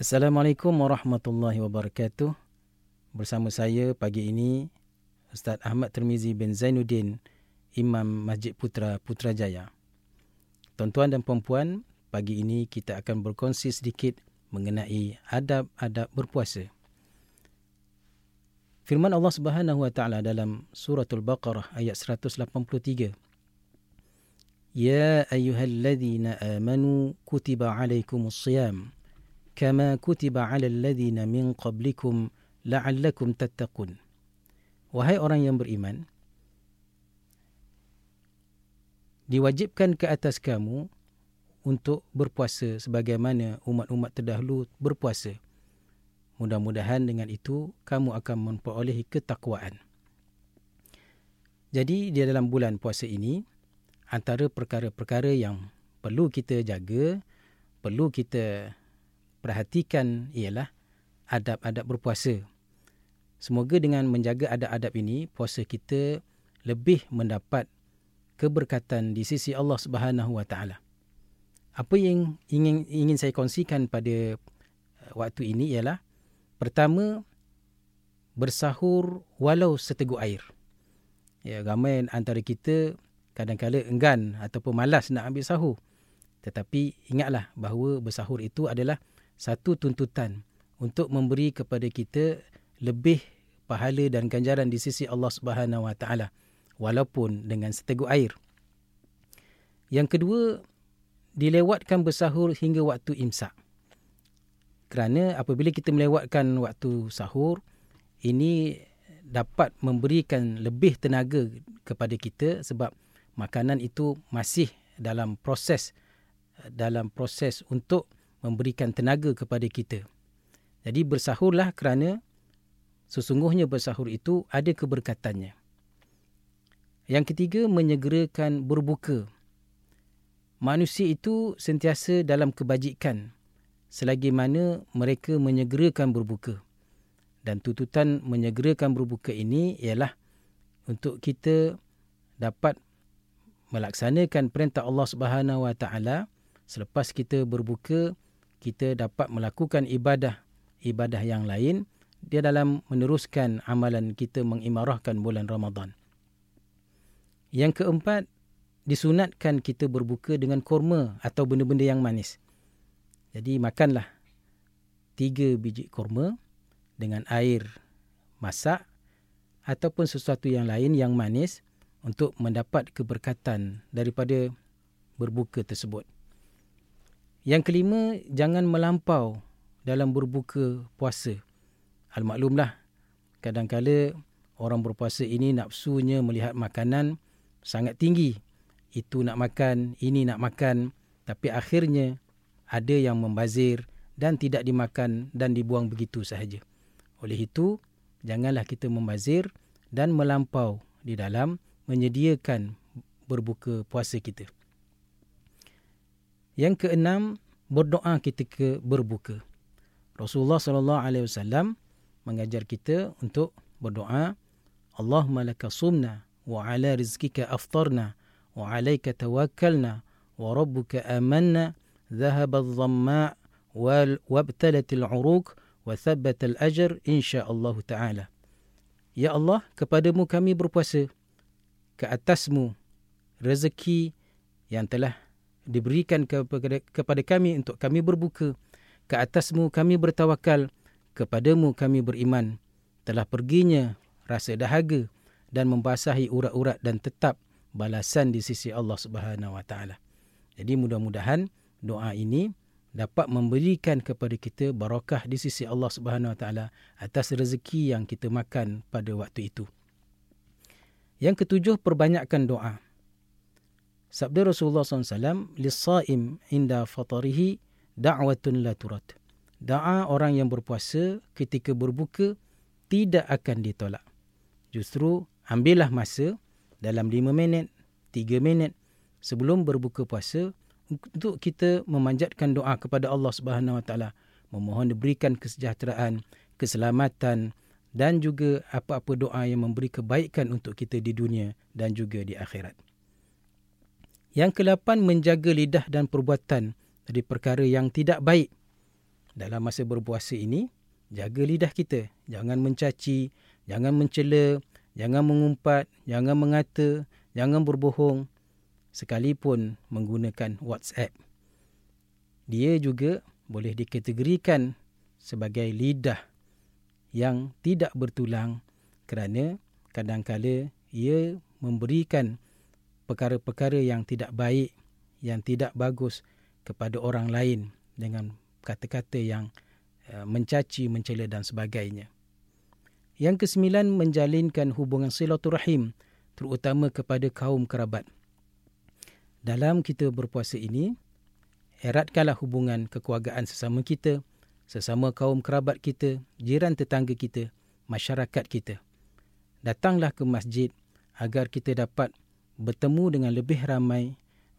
Assalamualaikum warahmatullahi wabarakatuh. Bersama saya pagi ini Ustaz Ahmad Termizi bin Zainuddin, Imam Masjid Putra Putrajaya. Tuan-tuan dan puan-puan, pagi ini kita akan berkongsi sedikit mengenai adab-adab berpuasa. Firman Allah Subhanahu wa taala dalam suratul Baqarah ayat 183. Ya ayyuhalladzina amanu kutiba alaikumus siyam kama kutiba 'alal ladzina min qablikum la'allakum tattaqun. Wahai orang yang beriman, diwajibkan ke atas kamu untuk berpuasa sebagaimana umat-umat terdahulu berpuasa. Mudah-mudahan dengan itu kamu akan memperolehi ketakwaan. Jadi di dalam bulan puasa ini antara perkara-perkara yang perlu kita jaga, perlu kita perhatikan ialah adab-adab berpuasa. Semoga dengan menjaga adab-adab ini, puasa kita lebih mendapat keberkatan di sisi Allah Subhanahu Wa Taala. Apa yang ingin ingin saya kongsikan pada uh, waktu ini ialah pertama bersahur walau seteguk air. Ya, ramai antara kita kadang-kadang enggan ataupun malas nak ambil sahur. Tetapi ingatlah bahawa bersahur itu adalah satu tuntutan untuk memberi kepada kita lebih pahala dan ganjaran di sisi Allah Subhanahu Wa Taala walaupun dengan seteguk air. Yang kedua, dilewatkan bersahur hingga waktu imsak. Kerana apabila kita melewatkan waktu sahur, ini dapat memberikan lebih tenaga kepada kita sebab makanan itu masih dalam proses dalam proses untuk memberikan tenaga kepada kita. Jadi bersahurlah kerana sesungguhnya bersahur itu ada keberkatannya. Yang ketiga, menyegerakan berbuka. Manusia itu sentiasa dalam kebajikan selagi mana mereka menyegerakan berbuka. Dan tuntutan menyegerakan berbuka ini ialah untuk kita dapat melaksanakan perintah Allah Subhanahu Wa Taala selepas kita berbuka kita dapat melakukan ibadah ibadah yang lain dia dalam meneruskan amalan kita mengimarahkan bulan Ramadan. Yang keempat, disunatkan kita berbuka dengan korma atau benda-benda yang manis. Jadi makanlah tiga biji korma dengan air masak ataupun sesuatu yang lain yang manis untuk mendapat keberkatan daripada berbuka tersebut. Yang kelima, jangan melampau dalam berbuka puasa. Al-maklumlah, kadang-kala orang berpuasa ini nafsunya melihat makanan sangat tinggi. Itu nak makan, ini nak makan. Tapi akhirnya ada yang membazir dan tidak dimakan dan dibuang begitu sahaja. Oleh itu, janganlah kita membazir dan melampau di dalam menyediakan berbuka puasa kita. Yang keenam, berdoa ketika berbuka. Rasulullah sallallahu alaihi wasallam mengajar kita untuk berdoa, Allahumma laka sumna wa ala rizkika aftarna wa alayka tawakkalna wa rabbuka amanna dhahaba adh-dhamma wal wabtalat al-uruq wa thabbat al-ajr insyaallah taala. Ya Allah, kepadamu kami berpuasa. Ke atasmu rezeki yang telah diberikan kepada, kepada kami untuk kami berbuka. Ke atasmu kami bertawakal, kepadamu kami beriman. Telah perginya rasa dahaga dan membasahi urat-urat dan tetap balasan di sisi Allah Subhanahu Wa Taala. Jadi mudah-mudahan doa ini dapat memberikan kepada kita barakah di sisi Allah Subhanahu Wa Taala atas rezeki yang kita makan pada waktu itu. Yang ketujuh, perbanyakkan doa. Sabda Rasulullah SAW, Lissaim inda fatarihi da'watun la turat. Da'a orang yang berpuasa ketika berbuka tidak akan ditolak. Justru ambillah masa dalam 5 minit, 3 minit sebelum berbuka puasa untuk kita memanjatkan doa kepada Allah Subhanahu Wa Taala, memohon diberikan kesejahteraan, keselamatan dan juga apa-apa doa yang memberi kebaikan untuk kita di dunia dan juga di akhirat. Yang kelapan menjaga lidah dan perbuatan dari perkara yang tidak baik. Dalam masa berpuasa ini jaga lidah kita. Jangan mencaci jangan mencela jangan mengumpat jangan mengata jangan berbohong sekalipun menggunakan WhatsApp. Dia juga boleh dikategorikan sebagai lidah yang tidak bertulang kerana kadangkala ia memberikan perkara-perkara yang tidak baik, yang tidak bagus kepada orang lain dengan kata-kata yang uh, mencaci, mencela dan sebagainya. Yang kesembilan, menjalinkan hubungan silaturahim terutama kepada kaum kerabat. Dalam kita berpuasa ini, eratkanlah hubungan kekeluargaan sesama kita, sesama kaum kerabat kita, jiran tetangga kita, masyarakat kita. Datanglah ke masjid agar kita dapat bertemu dengan lebih ramai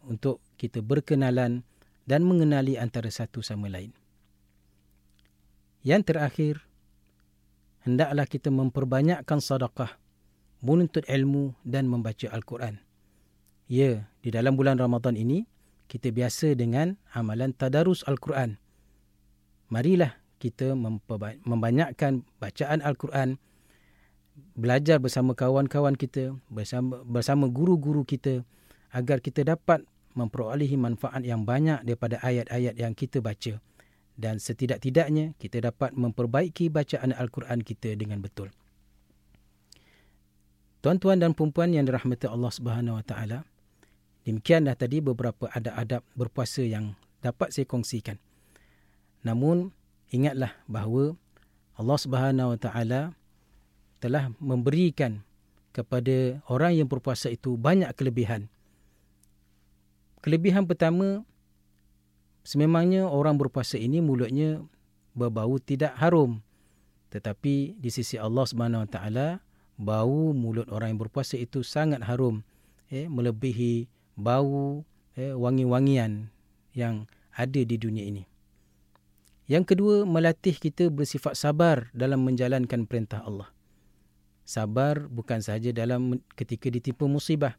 untuk kita berkenalan dan mengenali antara satu sama lain. Yang terakhir, hendaklah kita memperbanyakkan sedekah, menuntut ilmu dan membaca Al-Quran. Ya, di dalam bulan Ramadan ini, kita biasa dengan amalan tadarus Al-Quran marilah kita membanyakkan bacaan Al-Quran, belajar bersama kawan-kawan kita, bersama, bersama guru-guru kita agar kita dapat memperolehi manfaat yang banyak daripada ayat-ayat yang kita baca dan setidak-tidaknya kita dapat memperbaiki bacaan Al-Quran kita dengan betul. Tuan-tuan dan puan yang dirahmati Allah Subhanahu Wa Taala, demikianlah tadi beberapa adab-adab berpuasa yang dapat saya kongsikan. Namun ingatlah bahawa Allah Subhanahu Wa Taala telah memberikan kepada orang yang berpuasa itu banyak kelebihan. Kelebihan pertama sememangnya orang berpuasa ini mulutnya berbau tidak harum. Tetapi di sisi Allah Taala bau mulut orang yang berpuasa itu sangat harum eh melebihi bau eh wangi-wangian yang ada di dunia ini. Yang kedua, melatih kita bersifat sabar dalam menjalankan perintah Allah. Sabar bukan sahaja dalam ketika ditimpa musibah,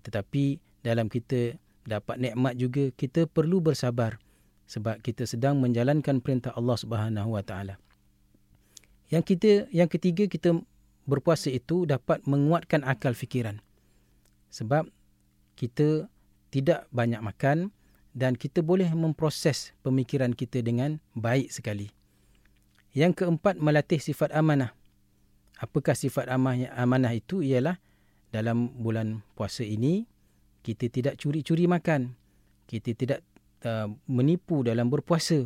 tetapi dalam kita dapat nikmat juga kita perlu bersabar sebab kita sedang menjalankan perintah Allah Subhanahu Wa Taala. Yang kita yang ketiga kita berpuasa itu dapat menguatkan akal fikiran. Sebab kita tidak banyak makan, dan kita boleh memproses pemikiran kita dengan baik sekali. Yang keempat, melatih sifat amanah. Apakah sifat amanah itu? Ialah dalam bulan puasa ini, kita tidak curi-curi makan. Kita tidak uh, menipu dalam berpuasa.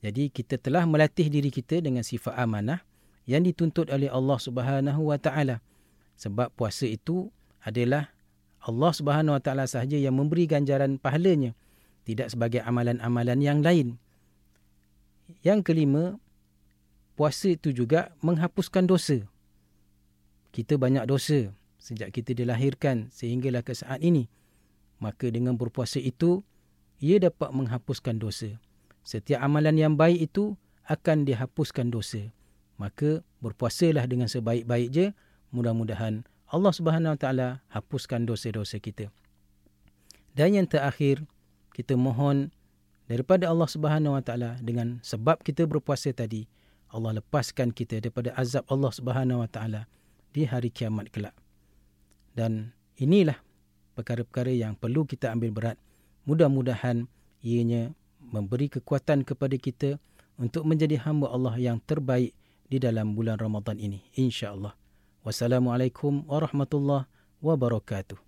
Jadi kita telah melatih diri kita dengan sifat amanah yang dituntut oleh Allah Subhanahu Wa Taala. Sebab puasa itu adalah Allah Subhanahu Wa Taala sahaja yang memberi ganjaran pahalanya tidak sebagai amalan-amalan yang lain. Yang kelima, puasa itu juga menghapuskan dosa. Kita banyak dosa sejak kita dilahirkan sehinggalah ke saat ini. Maka dengan berpuasa itu, ia dapat menghapuskan dosa. Setiap amalan yang baik itu akan dihapuskan dosa. Maka berpuasalah dengan sebaik-baik je. Mudah-mudahan Allah Subhanahu Wa Taala hapuskan dosa-dosa kita. Dan yang terakhir, kita mohon daripada Allah Subhanahu Wa Taala dengan sebab kita berpuasa tadi Allah lepaskan kita daripada azab Allah Subhanahu Wa Taala di hari kiamat kelak. Dan inilah perkara-perkara yang perlu kita ambil berat. Mudah-mudahan ianya memberi kekuatan kepada kita untuk menjadi hamba Allah yang terbaik di dalam bulan Ramadan ini. InsyaAllah. Wassalamualaikum warahmatullahi wabarakatuh.